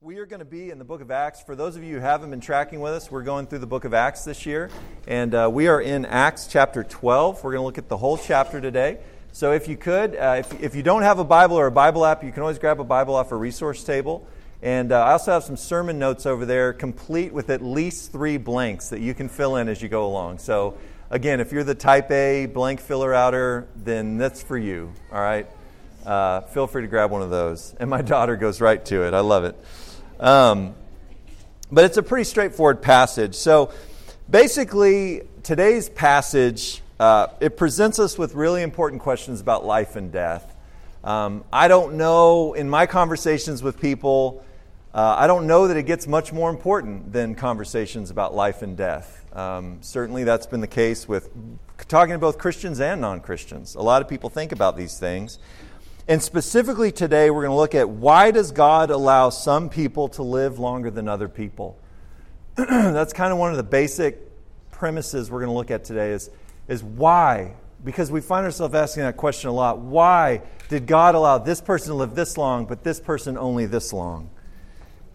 We are going to be in the book of Acts. For those of you who haven't been tracking with us, we're going through the book of Acts this year. And uh, we are in Acts chapter 12. We're going to look at the whole chapter today. So if you could, uh, if, if you don't have a Bible or a Bible app, you can always grab a Bible off a resource table. And uh, I also have some sermon notes over there, complete with at least three blanks that you can fill in as you go along. So again, if you're the type A blank filler outer, then that's for you, all right? Uh, feel free to grab one of those. And my daughter goes right to it. I love it. Um, but it's a pretty straightforward passage. So basically, today's passage uh, it presents us with really important questions about life and death. Um, I don't know in my conversations with people. Uh, I don't know that it gets much more important than conversations about life and death. Um, certainly, that's been the case with talking to both Christians and non Christians. A lot of people think about these things. And specifically today, we're going to look at why does God allow some people to live longer than other people? That's kind of one of the basic premises we're going to look at today is, is why? Because we find ourselves asking that question a lot. Why did God allow this person to live this long, but this person only this long?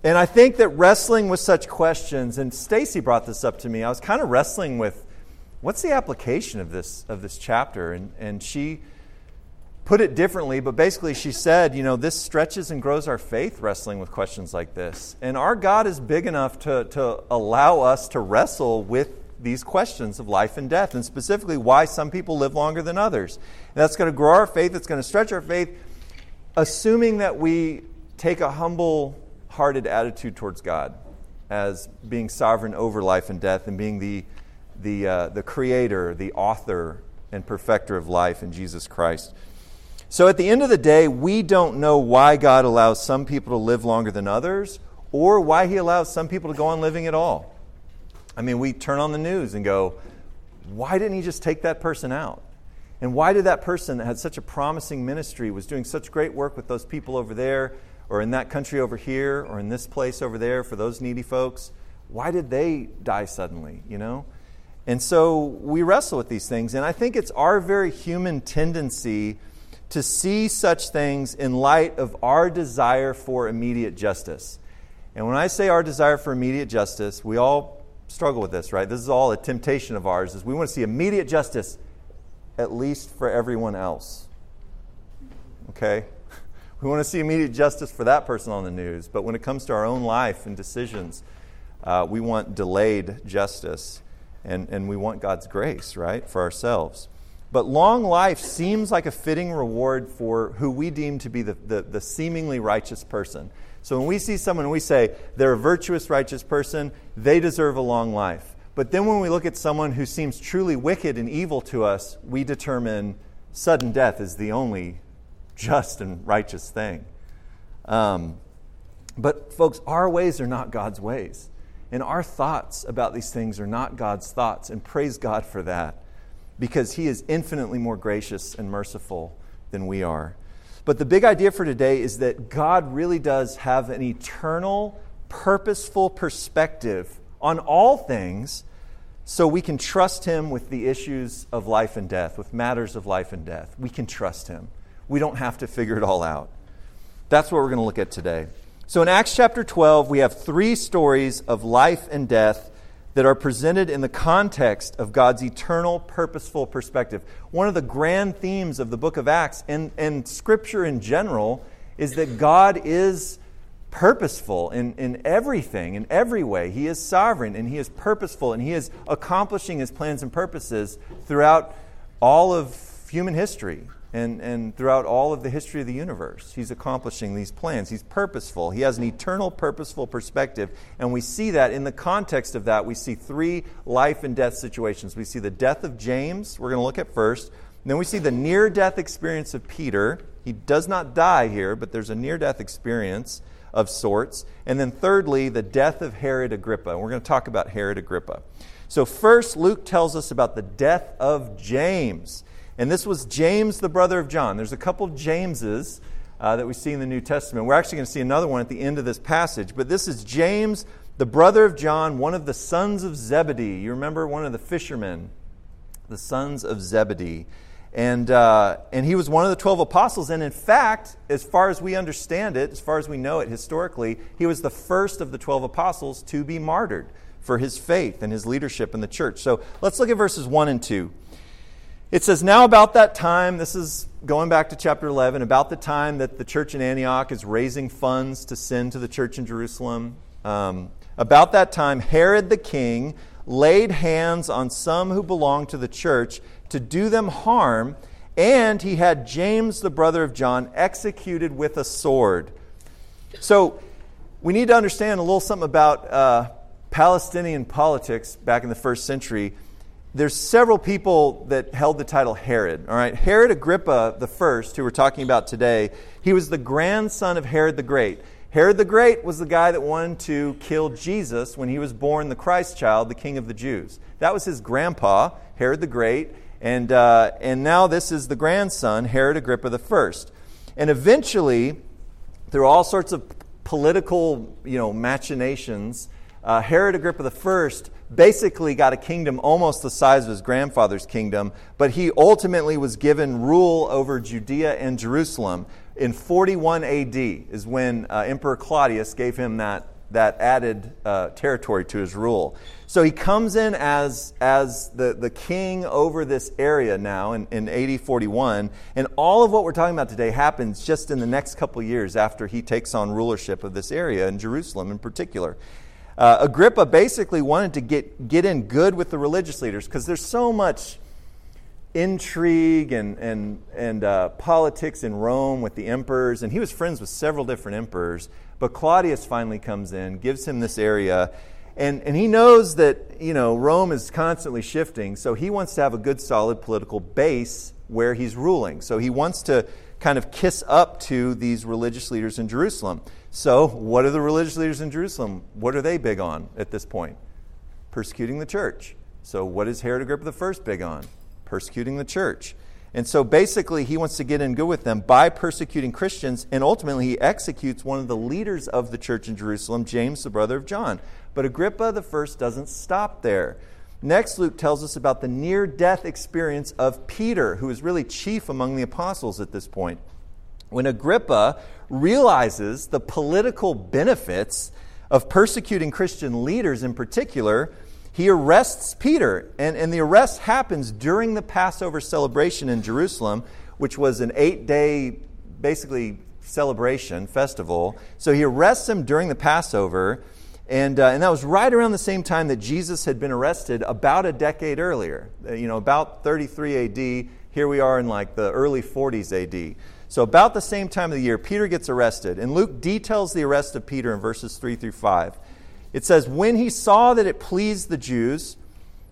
And I think that wrestling with such questions, and Stacy brought this up to me, I was kind of wrestling with what's the application of this, of this chapter? And, and she put it differently, but basically she said, you know, this stretches and grows our faith wrestling with questions like this. And our God is big enough to, to allow us to wrestle with these questions of life and death, and specifically why some people live longer than others. And that's going to grow our faith, it's going to stretch our faith, assuming that we take a humble hearted attitude towards God as being sovereign over life and death and being the, the, uh, the creator, the author, and perfecter of life in Jesus Christ. So at the end of the day, we don't know why God allows some people to live longer than others or why He allows some people to go on living at all. I mean, we turn on the news and go, why didn't He just take that person out? And why did that person that had such a promising ministry, was doing such great work with those people over there, or in that country over here, or in this place over there for those needy folks, why did they die suddenly, you know? And so we wrestle with these things. And I think it's our very human tendency to see such things in light of our desire for immediate justice. And when I say our desire for immediate justice, we all struggle with this, right? This is all a temptation of ours is we want to see immediate justice at least for everyone else. Okay? We want to see immediate justice for that person on the news, but when it comes to our own life and decisions, uh, we want delayed justice and, and we want God's grace, right, for ourselves. But long life seems like a fitting reward for who we deem to be the, the, the, seemingly righteous person. So when we see someone we say they're a virtuous, righteous person, they deserve a long life. But then when we look at someone who seems truly wicked and evil to us, we determine sudden death is the only just and righteous thing. Um, but, folks, our ways are not God's ways. And our thoughts about these things are not God's thoughts. And praise God for that because he is infinitely more gracious and merciful than we are. But the big idea for today is that God really does have an eternal, purposeful perspective on all things so we can trust him with the issues of life and death, with matters of life and death. We can trust him. We don't have to figure it all out. That's what we're going to look at today. So in Acts chapter 12, we have three stories of life and death that are presented in the context of God's eternal, purposeful perspective. One of the grand themes of the book of Acts and, and Scripture in general is that God is purposeful in, in everything, in every way. He is sovereign and He is purposeful and He is accomplishing His plans and purposes throughout all of human history and, and throughout all of the history of the universe. He's accomplishing these plans. He's purposeful. He has an eternal, purposeful perspective. And we see that in the context of that, we see three life and death situations. We see the death of James, we're going to look at first. Then we see the near death experience of Peter. He does not die here, but there's a near death experience of sorts. And then thirdly, the death of Herod Agrippa. And we're going to talk about Herod Agrippa. So, first, Luke tells us about the death of James. And this was James, the brother of John. There's a couple Jameses uh, that we see in the New Testament. We're actually going to see another one at the end of this passage. But this is James, the brother of John, one of the sons of Zebedee. You remember one of the fishermen, the sons of Zebedee. And, uh, and he was one of the 12 apostles. And in fact, as far as we understand it, as far as we know it historically, he was the first of the 12 apostles to be martyred for his faith and his leadership in the church. So let's look at verses 1 and 2. It says, Now about that time, this is going back to chapter 11, about the time that the church in Antioch is raising funds to send to the church in Jerusalem. Um, about that time, Herod the king laid hands on some who belonged to the church to do them harm, and he had James, the brother of John, executed with a sword. So we need to understand a little something about uh, Palestinian politics back in the first century. There's several people that held the title Herod. All right, Herod Agrippa the first, who we're talking about today, he was the grandson of Herod the Great. Herod the Great was the guy that wanted to kill Jesus when he was born, the Christ child, the King of the Jews. That was his grandpa, Herod the Great. And, uh, and now this is the grandson, Herod Agrippa the first. And eventually, through all sorts of political you know, machinations, uh, Herod Agrippa I basically got a kingdom almost the size of his grandfather's kingdom, but he ultimately was given rule over Judea and Jerusalem. In 41 AD is when uh, Emperor Claudius gave him that, that added uh, territory to his rule. So he comes in as, as the, the king over this area now in, in AD 41. And all of what we're talking about today happens just in the next couple years after he takes on rulership of this area in Jerusalem in particular. Uh, Agrippa basically wanted to get, get in good with the religious leaders because there's so much intrigue and, and, and uh, politics in Rome with the emperors. And he was friends with several different emperors. But Claudius finally comes in, gives him this area and, and he knows that, you know, Rome is constantly shifting, so he wants to have a good, solid political base where he's ruling. So he wants to kind of kiss up to these religious leaders in Jerusalem. So, what are the religious leaders in Jerusalem? What are they big on at this point? Persecuting the church. So, what is Herod Agrippa I big on? Persecuting the church. And so basically, he wants to get in good with them by persecuting Christians, and ultimately, he executes one of the leaders of the church in Jerusalem, James, the brother of John. But Agrippa the first doesn't stop there. Next, Luke tells us about the near death experience of Peter, who is really chief among the apostles at this point. When Agrippa realizes the political benefits of persecuting Christian leaders in particular, he arrests Peter. And, and the arrest happens during the Passover celebration in Jerusalem, which was an eight day, basically, celebration, festival. So he arrests him during the Passover. And, uh, and that was right around the same time that Jesus had been arrested about a decade earlier. Uh, you know, about 33 AD. Here we are in like the early 40s AD. So, about the same time of the year, Peter gets arrested. And Luke details the arrest of Peter in verses 3 through 5. It says, When he saw that it pleased the Jews,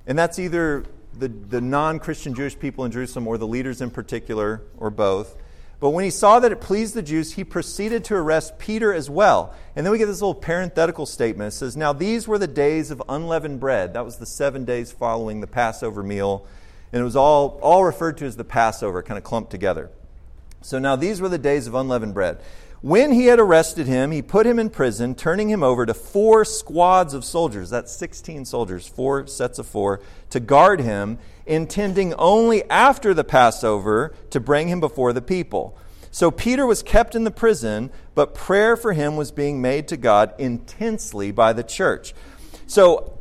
and that's either the, the non Christian Jewish people in Jerusalem or the leaders in particular, or both, but when he saw that it pleased the Jews, he proceeded to arrest Peter as well. And then we get this little parenthetical statement. It says, Now these were the days of unleavened bread. That was the seven days following the Passover meal. And it was all, all referred to as the Passover, kind of clumped together. So now these were the days of unleavened bread. When he had arrested him, he put him in prison, turning him over to four squads of soldiers. That's 16 soldiers, four sets of four, to guard him intending only after the Passover to bring him before the people. So Peter was kept in the prison, but prayer for him was being made to God intensely by the church. So,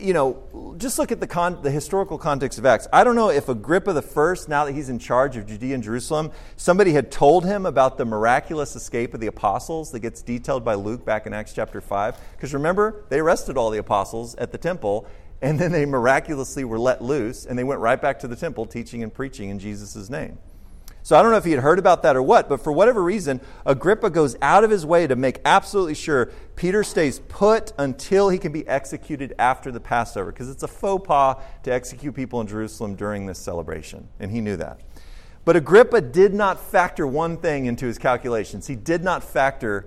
you know, just look at the, con- the historical context of Acts. I don't know if Agrippa the first, now that he's in charge of Judea and Jerusalem, somebody had told him about the miraculous escape of the apostles that gets detailed by Luke back in Acts chapter 5. Because remember, they arrested all the apostles at the temple and then they miraculously were let loose and they went right back to the temple teaching and preaching in Jesus' name. So I don't know if he had heard about that or what, but for whatever reason, Agrippa goes out of his way to make absolutely sure Peter stays put until he can be executed after the Passover, because it's a faux pas to execute people in Jerusalem during this celebration, and he knew that. But Agrippa did not factor one thing into his calculations. He did not factor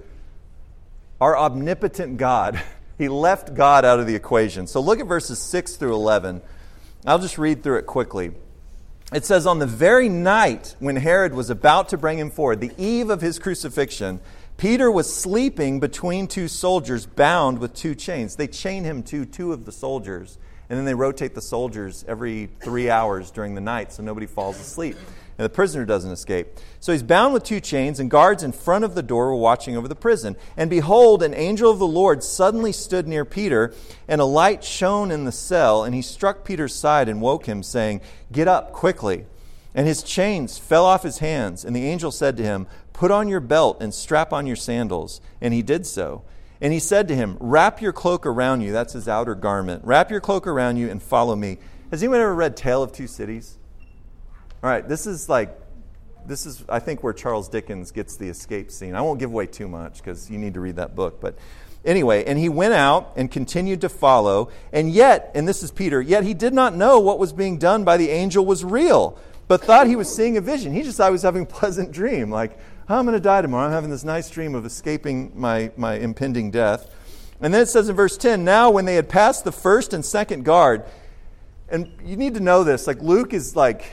our omnipotent God He left God out of the equation. So look at verses 6 through 11. I'll just read through it quickly. It says, On the very night when Herod was about to bring him forward, the eve of his crucifixion, Peter was sleeping between two soldiers bound with two chains. They chain him to two of the soldiers, and then they rotate the soldiers every three hours during the night so nobody falls asleep. And the prisoner doesn't escape. So he's bound with two chains, and guards in front of the door were watching over the prison. And behold, an angel of the Lord suddenly stood near Peter, and a light shone in the cell, and he struck Peter's side and woke him, saying, Get up quickly. And his chains fell off his hands, and the angel said to him, Put on your belt and strap on your sandals. And he did so. And he said to him, Wrap your cloak around you. That's his outer garment. Wrap your cloak around you and follow me. Has anyone ever read Tale of Two Cities? All right, this is like, this is, I think, where Charles Dickens gets the escape scene. I won't give away too much because you need to read that book. But anyway, and he went out and continued to follow. And yet, and this is Peter, yet he did not know what was being done by the angel was real, but thought he was seeing a vision. He just thought he was having a pleasant dream. Like, oh, I'm going to die tomorrow. I'm having this nice dream of escaping my, my impending death. And then it says in verse 10 Now, when they had passed the first and second guard, and you need to know this, like Luke is like,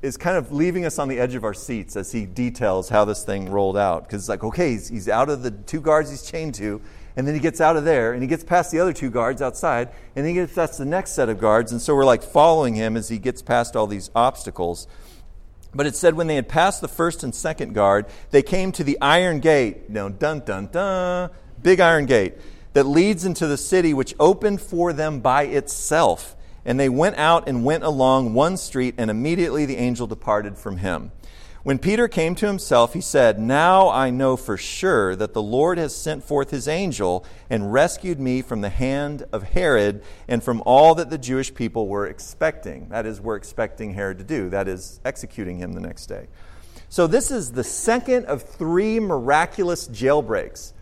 is kind of leaving us on the edge of our seats as he details how this thing rolled out. Because it's like, okay, he's, he's out of the two guards he's chained to, and then he gets out of there, and he gets past the other two guards outside, and he gets that's the next set of guards. And so we're like following him as he gets past all these obstacles. But it said when they had passed the first and second guard, they came to the iron gate. Know, dun dun dun, big iron gate that leads into the city, which opened for them by itself. And they went out and went along one street, and immediately the angel departed from him. When Peter came to himself, he said, Now I know for sure that the Lord has sent forth his angel and rescued me from the hand of Herod and from all that the Jewish people were expecting. That is, were expecting Herod to do. That is, executing him the next day. So, this is the second of three miraculous jailbreaks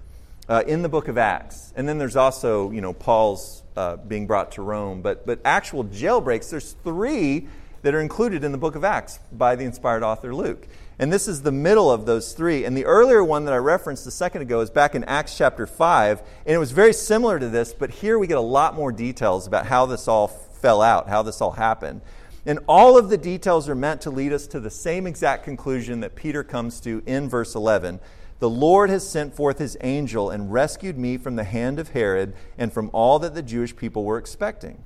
uh, in the book of Acts. And then there's also, you know, Paul's uh, being brought to Rome. But, but actual jailbreaks, there's three that are included in the book of Acts by the inspired author Luke. And this is the middle of those three. And the earlier one that I referenced a second ago is back in Acts chapter 5. And it was very similar to this, but here we get a lot more details about how this all fell out, how this all happened. And all of the details are meant to lead us to the same exact conclusion that Peter comes to in verse 11 the Lord has sent forth his angel and rescued me from the hand of Herod and from all that the Jewish people were expecting.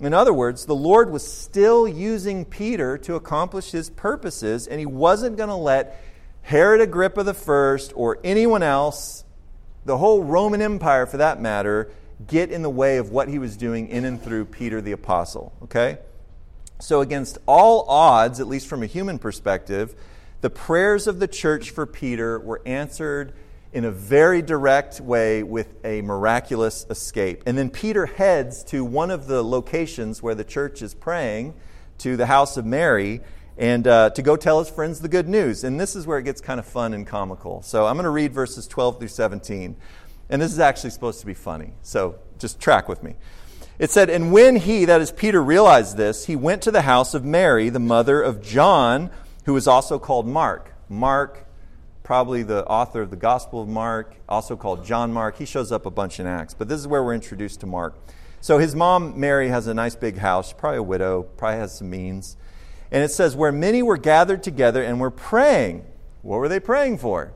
In other words, the Lord was still using Peter to accomplish his purposes, and he wasn't going to let Herod Agrippa I or anyone else, the whole Roman Empire for that matter, get in the way of what he was doing in and through Peter the Apostle. Okay? So, against all odds, at least from a human perspective, the prayers of the church for Peter were answered in a very direct way with a miraculous escape. And then Peter heads to one of the locations where the church is praying, to the house of Mary, and uh, to go tell his friends the good news. And this is where it gets kind of fun and comical. So I'm going to read verses 12 through 17. And this is actually supposed to be funny. So just track with me. It said, And when he, that is Peter, realized this, he went to the house of Mary, the mother of John who is also called Mark. Mark, probably the author of the Gospel of Mark, also called John Mark. He shows up a bunch in Acts, but this is where we're introduced to Mark. So his mom, Mary, has a nice big house, probably a widow, probably has some means. And it says, where many were gathered together and were praying. What were they praying for?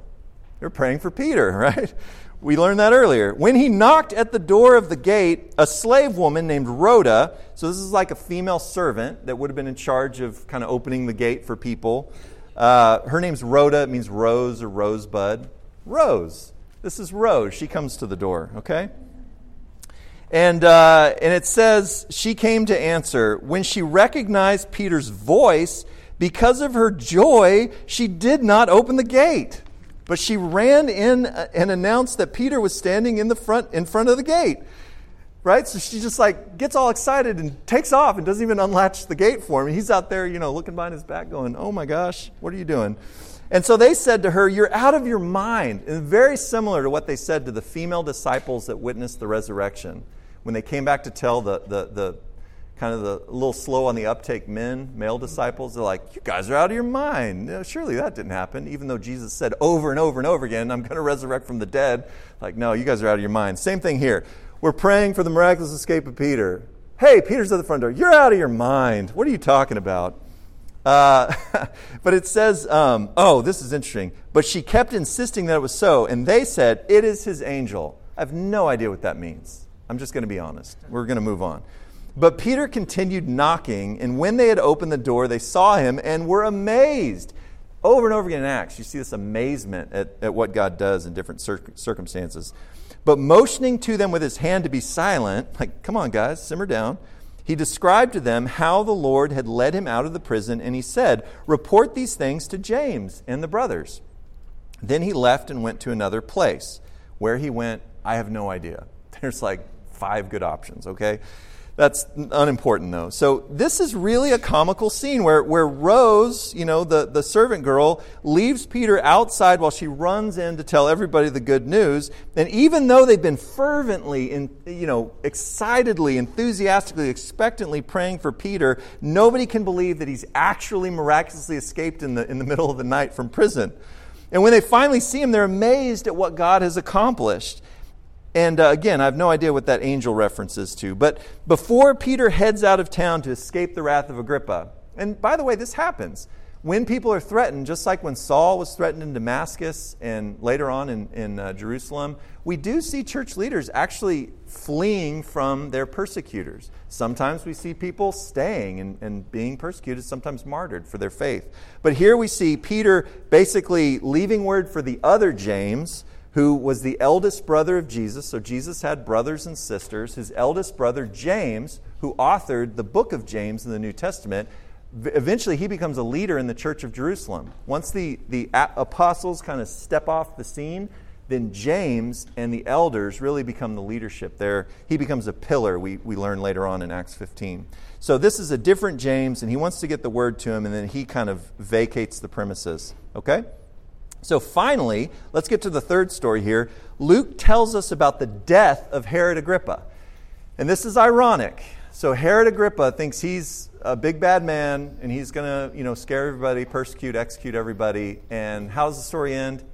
They were praying for Peter, right? We learned that earlier. When he knocked at the door of the gate, a slave woman named Rhoda, so this is like a female servant that would have been in charge of kind of opening the gate for people. Uh, her name's Rhoda, it means rose or rosebud. Rose. This is Rose. She comes to the door, okay? And, uh, and it says, she came to answer. When she recognized Peter's voice, because of her joy, she did not open the gate. But she ran in and announced that Peter was standing in the front in front of the gate. Right? So she just like gets all excited and takes off and doesn't even unlatch the gate for him. He's out there, you know, looking behind his back going, "Oh my gosh, what are you doing?" And so they said to her, You're out of your mind. And very similar to what they said to the female disciples that witnessed the resurrection. When they came back to tell the, the, the kind of the little slow on the uptake men, male disciples, they're like, You guys are out of your mind. Surely that didn't happen, even though Jesus said over and over and over again, I'm going to resurrect from the dead. Like, no, you guys are out of your mind. Same thing here. We're praying for the miraculous escape of Peter. Hey, Peter's at the front door. You're out of your mind. What are you talking about? Uh, but it says, um, oh, this is interesting. But she kept insisting that it was so, and they said, It is his angel. I have no idea what that means. I'm just going to be honest. We're going to move on. But Peter continued knocking, and when they had opened the door, they saw him and were amazed. Over and over again in Acts, you see this amazement at, at what God does in different cir- circumstances. But motioning to them with his hand to be silent, like, come on, guys, simmer down, he described to them how the Lord had led him out of the prison, and he said, Report these things to James and the brothers. Then he left and went to another place. Where he went, I have no idea. There's like five good options, okay? That's unimportant, though. So, this is really a comical scene where, where Rose, you know, the, the servant girl, leaves Peter outside while she runs in to tell everybody the good news. And even though they've been fervently, and, you know, excitedly, enthusiastically, expectantly praying for Peter, nobody can believe that he's actually miraculously escaped in the, in the middle of the night from prison. And when they finally see him, they're amazed at what God has accomplished. And uh, again, I have no idea what that angel references to. But before Peter heads out of town to escape the wrath of Agrippa, and by the way, this happens. When people are threatened, just like when Saul was threatened in Damascus and later on in, in uh, Jerusalem, we do see church leaders actually fleeing from their persecutors. Sometimes we see people staying and, and being persecuted, sometimes martyred for their faith. But here we see Peter basically leaving word for the other James who was the eldest brother of Jesus. So Jesus had brothers and sisters. His eldest brother, James, who authored the book of James in the New Testament, eventually he becomes a leader in the church of Jerusalem. Once the, the apostles kind of step off the scene, then James and the elders really become the leadership there. He becomes a pillar, we, we learn later on in Acts 15. So this is a different James, and he wants to get the word to him, and then he kind of vacates the premises. Okay? So finally, let's get to the third story here. Luke tells us about the death of Herod Agrippa. And this is ironic. So Herod Agrippa thinks he's a big bad man and he's going to, you know, scare everybody, persecute, execute everybody. And how does the story end?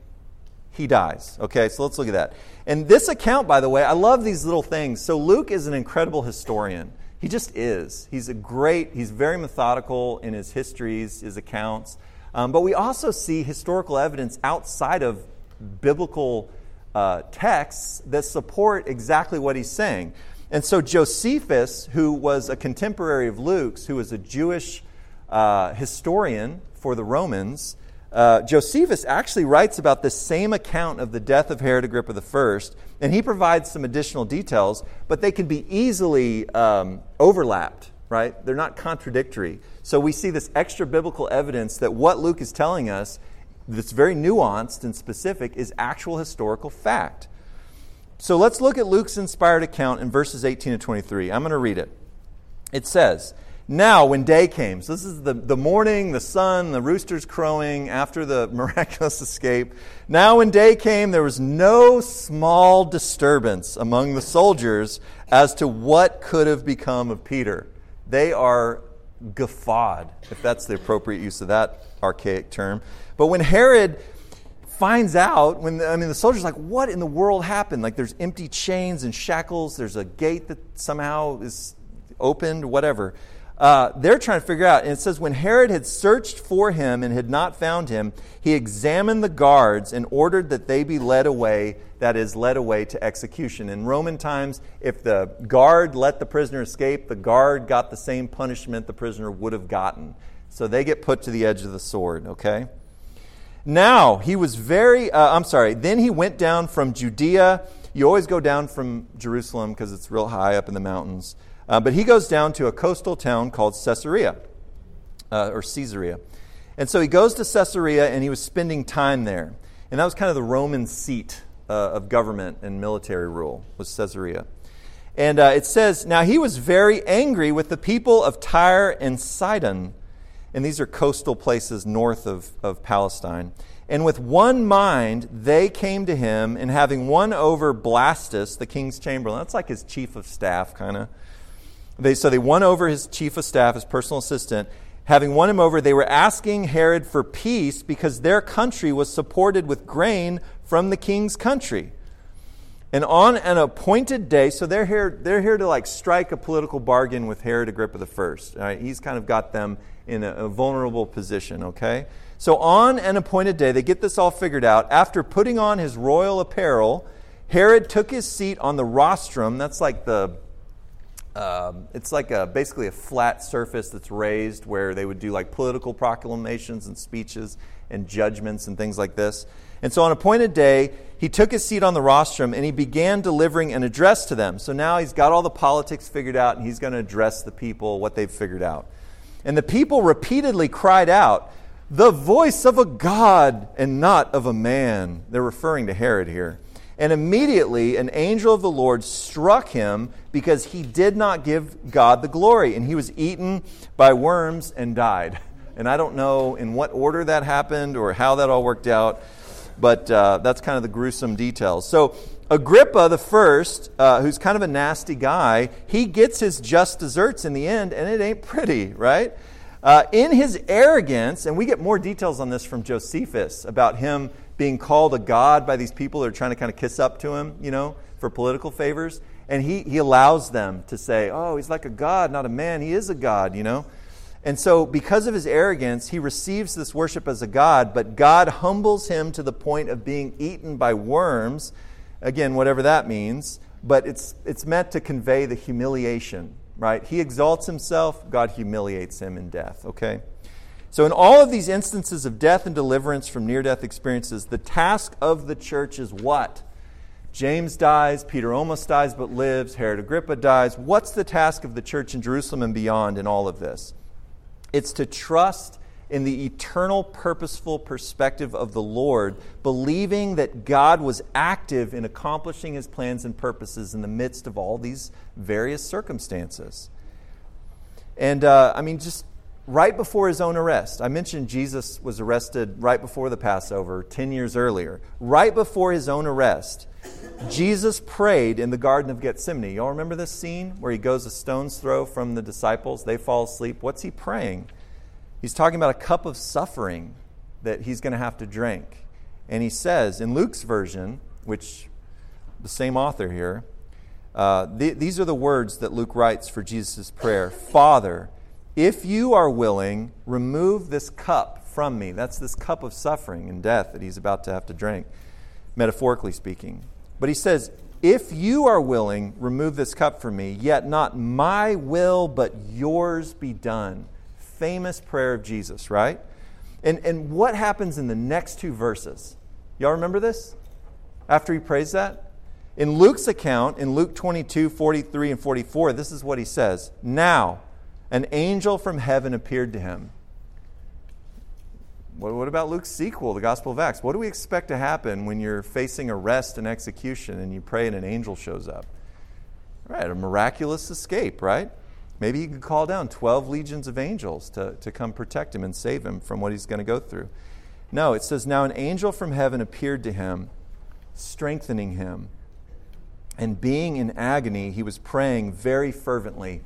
He dies. Okay, so let's look at that. And this account, by the way, I love these little things. So Luke is an incredible historian. He just is. He's a great, he's very methodical in his histories, his accounts. Um, but we also see historical evidence outside of biblical uh, texts that support exactly what he's saying. And so Josephus, who was a contemporary of Luke's, who was a Jewish uh, historian for the Romans, uh, Josephus actually writes about the same account of the death of Herod Agrippa I, and he provides some additional details, but they can be easily um, overlapped right? They're not contradictory. So we see this extra biblical evidence that what Luke is telling us, that's very nuanced and specific, is actual historical fact. So let's look at Luke's inspired account in verses 18 to 23. I'm going to read it. It says, Now, when day came, so this is the, the morning, the sun, the roosters crowing after the miraculous escape. Now, when day came, there was no small disturbance among the soldiers as to what could have become of Peter they are guffawed, if that's the appropriate use of that archaic term. But when Herod finds out, when the, I mean the soldiers like, what in the world happened? Like there's empty chains and shackles. There's a gate that somehow is opened, whatever. Uh, they're trying to figure out. And it says, when Herod had searched for him and had not found him, he examined the guards and ordered that they be led away, that is, led away to execution. In Roman times, if the guard let the prisoner escape, the guard got the same punishment the prisoner would have gotten. So they get put to the edge of the sword, okay? Now, he was very, uh, I'm sorry, then he went down from Judea. You always go down from Jerusalem because it's real high up in the mountains uh, but he goes down to a coastal town called Caesarea, uh, or Caesarea. And so he goes to Caesarea and he was spending time there. And that was kind of the Roman seat uh, of government and military rule, was Caesarea. And uh, it says, Now he was very angry with the people of Tyre and Sidon. And these are coastal places north of, of Palestine. And with one mind, they came to him, and having won over Blastus, the king's chamberlain, that's like his chief of staff, kind of they, so they won over his chief of staff, his personal assistant. Having won him over, they were asking Herod for peace because their country was supported with grain from the king's country. And on an appointed day, so they're here, they're here to like strike a political bargain with Herod Agrippa I. Right? He's kind of got them in a, a vulnerable position, okay? So on an appointed day, they get this all figured out. After putting on his royal apparel, Herod took his seat on the rostrum, that's like the um, it's like a, basically a flat surface that's raised where they would do like political proclamations and speeches and judgments and things like this. And so on appointed day, he took his seat on the rostrum and he began delivering an address to them. So now he's got all the politics figured out and he's going to address the people what they've figured out. And the people repeatedly cried out, The voice of a God and not of a man. They're referring to Herod here. And immediately an angel of the Lord struck him because he did not give God the glory. And he was eaten by worms and died. And I don't know in what order that happened or how that all worked out, but uh, that's kind of the gruesome details. So, Agrippa the first, uh, who's kind of a nasty guy, he gets his just desserts in the end, and it ain't pretty, right? Uh, in his arrogance, and we get more details on this from Josephus about him being called a god by these people that are trying to kind of kiss up to him, you know, for political favors. And he, he allows them to say, oh, he's like a god, not a man. He is a god, you know. And so, because of his arrogance, he receives this worship as a god, but God humbles him to the point of being eaten by worms. Again, whatever that means. But it's, it's meant to convey the humiliation, right? He exalts himself, God humiliates him in death, okay? So, in all of these instances of death and deliverance from near death experiences, the task of the church is what? James dies, Peter almost dies but lives, Herod Agrippa dies. What's the task of the church in Jerusalem and beyond in all of this? It's to trust in the eternal, purposeful perspective of the Lord, believing that God was active in accomplishing his plans and purposes in the midst of all these various circumstances. And uh, I mean, just right before his own arrest. I mentioned Jesus was arrested right before the Passover, 10 years earlier. Right before his own arrest, Jesus prayed in the Garden of Gethsemane. Y'all remember this scene where he goes a stone's throw from the disciples? They fall asleep. What's he praying? He's talking about a cup of suffering that he's going to have to drink. And he says in Luke's version, which the same author here, uh, th- these are the words that Luke writes for Jesus' prayer Father, if you are willing, remove this cup from me. That's this cup of suffering and death that he's about to have to drink, metaphorically speaking. But he says, If you are willing, remove this cup from me, yet not my will, but yours be done. Famous prayer of Jesus, right? And, and what happens in the next two verses? Y'all remember this? After he prays that? In Luke's account, in Luke 22, 43, and 44, this is what he says Now, an angel from heaven appeared to him. What, about Luke's sequel, the Gospel of Acts? What do we expect to happen when you're facing arrest and execution and you pray and an angel shows up? Right, a miraculous escape, right? Maybe he could call down 12 legions of angels to, to come protect him and save him from what he's going to go through. No, it says, Now an angel from heaven appeared to him, strengthening him. And being in agony, he was praying very fervently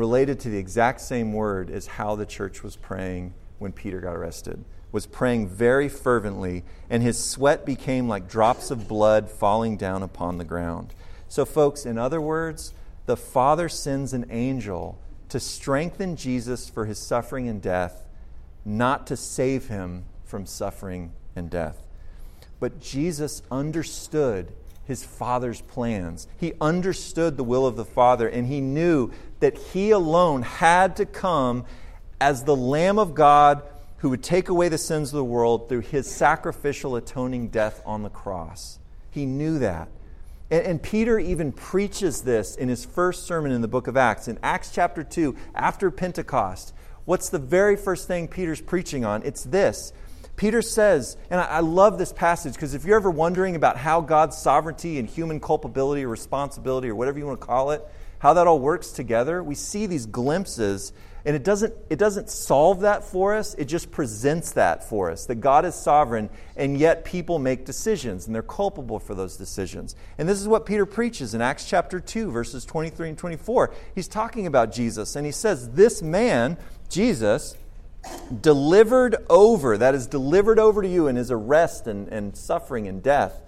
related to the exact same word as how the church was praying when Peter got arrested. Was praying very fervently, and his sweat became like drops of blood falling down upon the ground. So, folks, in other words, the Father sends an angel to strengthen Jesus for his suffering and death, not to save him from suffering and death. But Jesus understood his Father's plans. He understood the will of the Father, and he knew that he alone had to come as the Lamb of God who would take away the sins of the world through his sacrificial atoning death on the cross. He knew that. And, Peter even preaches this in his first sermon in the book of Acts. In Acts chapter 2, after Pentecost, what's the very first thing Peter's preaching on? It's this. Peter says, and I, love this passage because if you're ever wondering about how God's sovereignty and human culpability or responsibility or whatever you want to call it, how that all works together, we see these glimpses and it doesn't, it doesn't solve that for us, it just presents that for us that God is sovereign, and yet people make decisions, and they're culpable for those decisions. And this is what Peter preaches in Acts chapter 2, verses 23 and 24. He's talking about Jesus, and he says, This man, Jesus, delivered over, that is, delivered over to you in his arrest and, and suffering and death,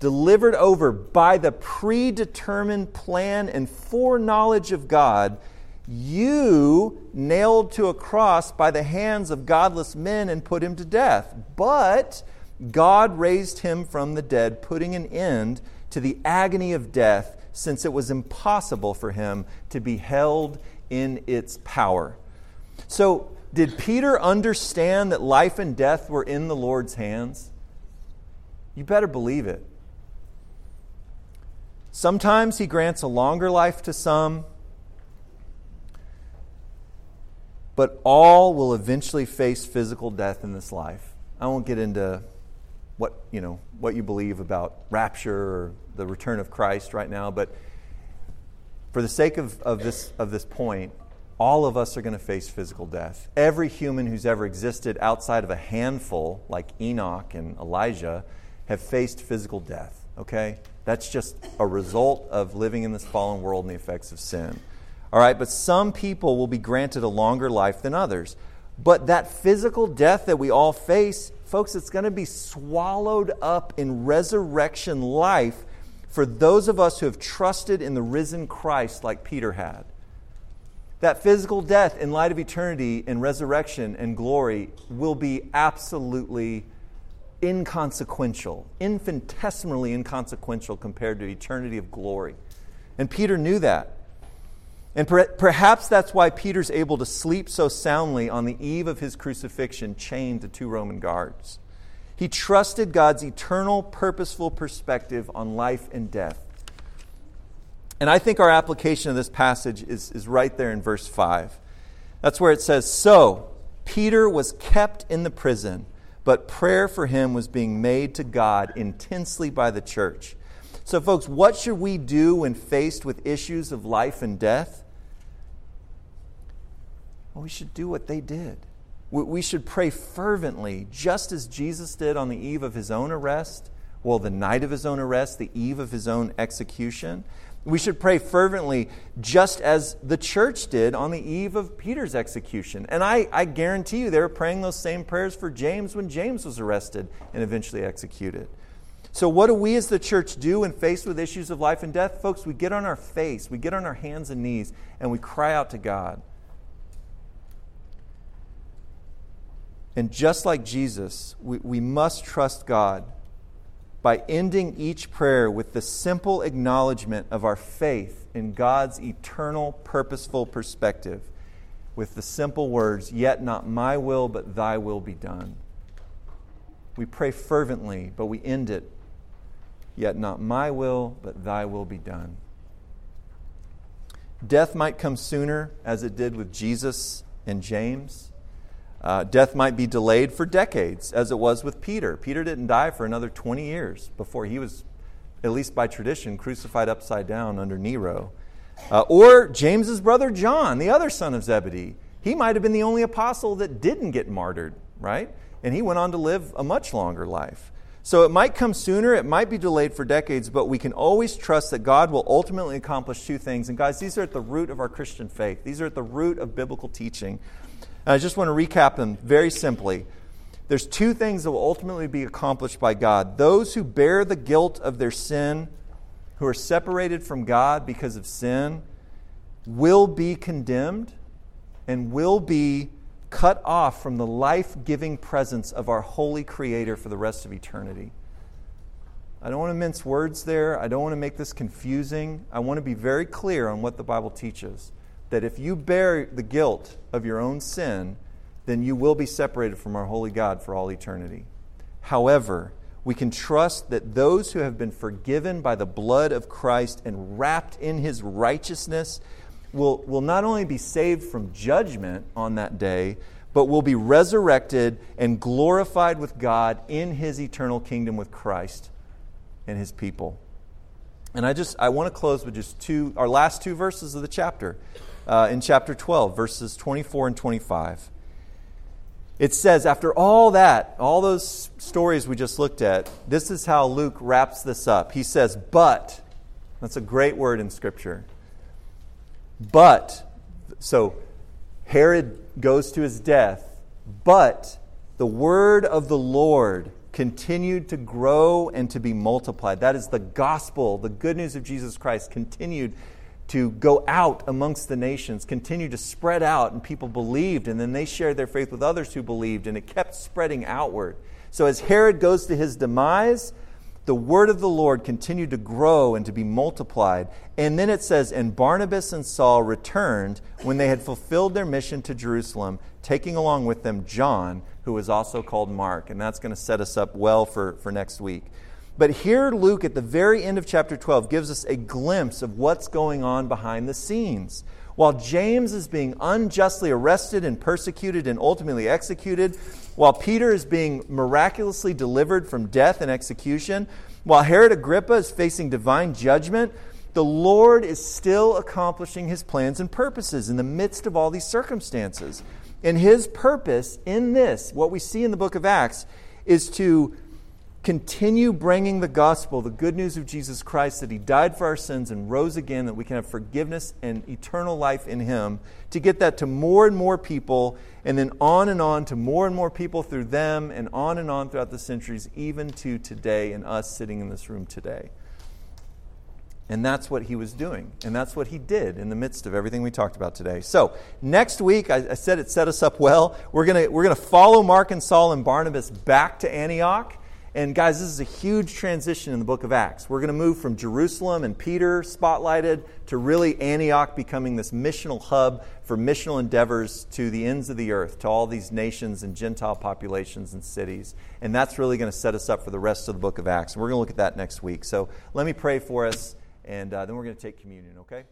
delivered over by the predetermined plan and foreknowledge of God you nailed to a cross by the hands of godless men and put him to death. But God raised him from the dead, putting an end to the agony of death, since it was impossible for him to be held in its power. So, did Peter understand that life and death were in the Lord's hands? You better believe it. Sometimes he grants a longer life to some, but all will eventually face physical death in this life. I won't get into what, you know, what you believe about rapture or the return of Christ right now, but for the sake of, of, this, of this point, all of us are going to face physical death. Every human who's ever existed outside of a handful, like Enoch and Elijah, have faced physical death, okay? That's just a result of living in this fallen world and the effects of sin. All right, but some people will be granted a longer life than others. But that physical death that we all face, folks, it's going to be swallowed up in resurrection life for those of us who have trusted in the risen Christ like Peter had. That physical death in light of eternity and resurrection and glory will be absolutely inconsequential, infinitesimally inconsequential compared to eternity of glory. And Peter knew that. And per- perhaps that's why Peter's able to sleep so soundly on the eve of his crucifixion, chained to two Roman guards. He trusted God's eternal, purposeful perspective on life and death. And I think our application of this passage is, is right there in verse 5. That's where it says, So, Peter was kept in the prison, but prayer for him was being made to God intensely by the church. So, folks, what should we do when faced with issues of life and death? Well, we should do what they did. We should pray fervently, just as Jesus did on the eve of his own arrest, well, the night of his own arrest, the eve of his own execution. We should pray fervently, just as the church did on the eve of Peter's execution. And I, I guarantee you, they were praying those same prayers for James when James was arrested and eventually executed. So, what do we as the church do when faced with issues of life and death? Folks, we get on our face, we get on our hands and knees, and we cry out to God. And just like Jesus, we, we must trust God by ending each prayer with the simple acknowledgement of our faith in God's eternal, purposeful perspective, with the simple words, Yet not my will, but thy will be done. We pray fervently, but we end it, Yet not my will, but thy will be done. Death might come sooner, as it did with Jesus and James. Uh, death might be delayed for decades, as it was with Peter. Peter didn't die for another 20 years before he was, at least by tradition, crucified upside down under Nero. Uh, or James's brother John, the other son of Zebedee. He might have been the only apostle that didn't get martyred, right? And he went on to live a much longer life. So it might come sooner, it might be delayed for decades, but we can always trust that God will ultimately accomplish two things. And guys, these are at the root of our Christian faith, these are at the root of biblical teaching. And I just want to recap them very simply. There's two things that will ultimately be accomplished by God. Those who bear the guilt of their sin, who are separated from God because of sin, will be condemned and will be cut off from the life giving presence of our holy Creator for the rest of eternity. I don't want to mince words there. I don't want to make this confusing. I want to be very clear on what the Bible teaches that if you bear the guilt of your own sin, then you will be separated from our holy God for all eternity. However, we can trust that those who have been forgiven by the blood of Christ and wrapped in his righteousness will, will not only be saved from judgment on that day, but will be resurrected and glorified with God in his eternal kingdom with Christ and his people. And I just I want to close with just two our last two verses of the chapter uh, in chapter 12, verses 24 and 25. It says, after all that, all those stories we just looked at, this is how Luke wraps this up. He says, But, that's a great word in Scripture. But, so Herod goes to his death, but the word of the Lord continued to grow and to be multiplied. That is the gospel, the good news of Jesus Christ continued to go out amongst the nations, continue to spread out, and people believed, and then they shared their faith with others who believed, and it kept spreading outward. So as Herod goes to his demise, the word of the Lord continued to grow and to be multiplied. And then it says, And Barnabas and Saul returned when they had fulfilled their mission to Jerusalem, taking along with them John, who was also called Mark. And that's going to set us up well for, for next week. But here, Luke, at the very end of chapter 12, gives us a glimpse of what's going on behind the scenes. While James is being unjustly arrested and persecuted and ultimately executed, while Peter is being miraculously delivered from death and execution, while Herod Agrippa is facing divine judgment, the Lord is still accomplishing his plans and purposes in the midst of all these circumstances. And his purpose in this, what we see in the book of Acts, is to continue bringing the gospel, the good news of Jesus Christ, that he died for our sins and rose again, that we can have forgiveness and eternal life in him, to get that to more and more people, and then on and on to more and more people through them, and on and on throughout the centuries, even to today and us sitting in this room today. And that's what he was doing. And that's what he did in the midst of everything we talked about today. So, next week, I, I said it set us up well. We're going we're going to follow Mark and Saul and Barnabas back to Antioch. And guys, this is a huge transition in the book of Acts. We're going to move from Jerusalem and Peter spotlighted to really Antioch becoming this missional hub for missional endeavors to the ends of the earth, to all these nations and Gentile populations and cities. And that's really going to set us up for the rest of the book of Acts. And we're going to look at that next week. So let me pray for us, and uh, then we're going to take communion, okay?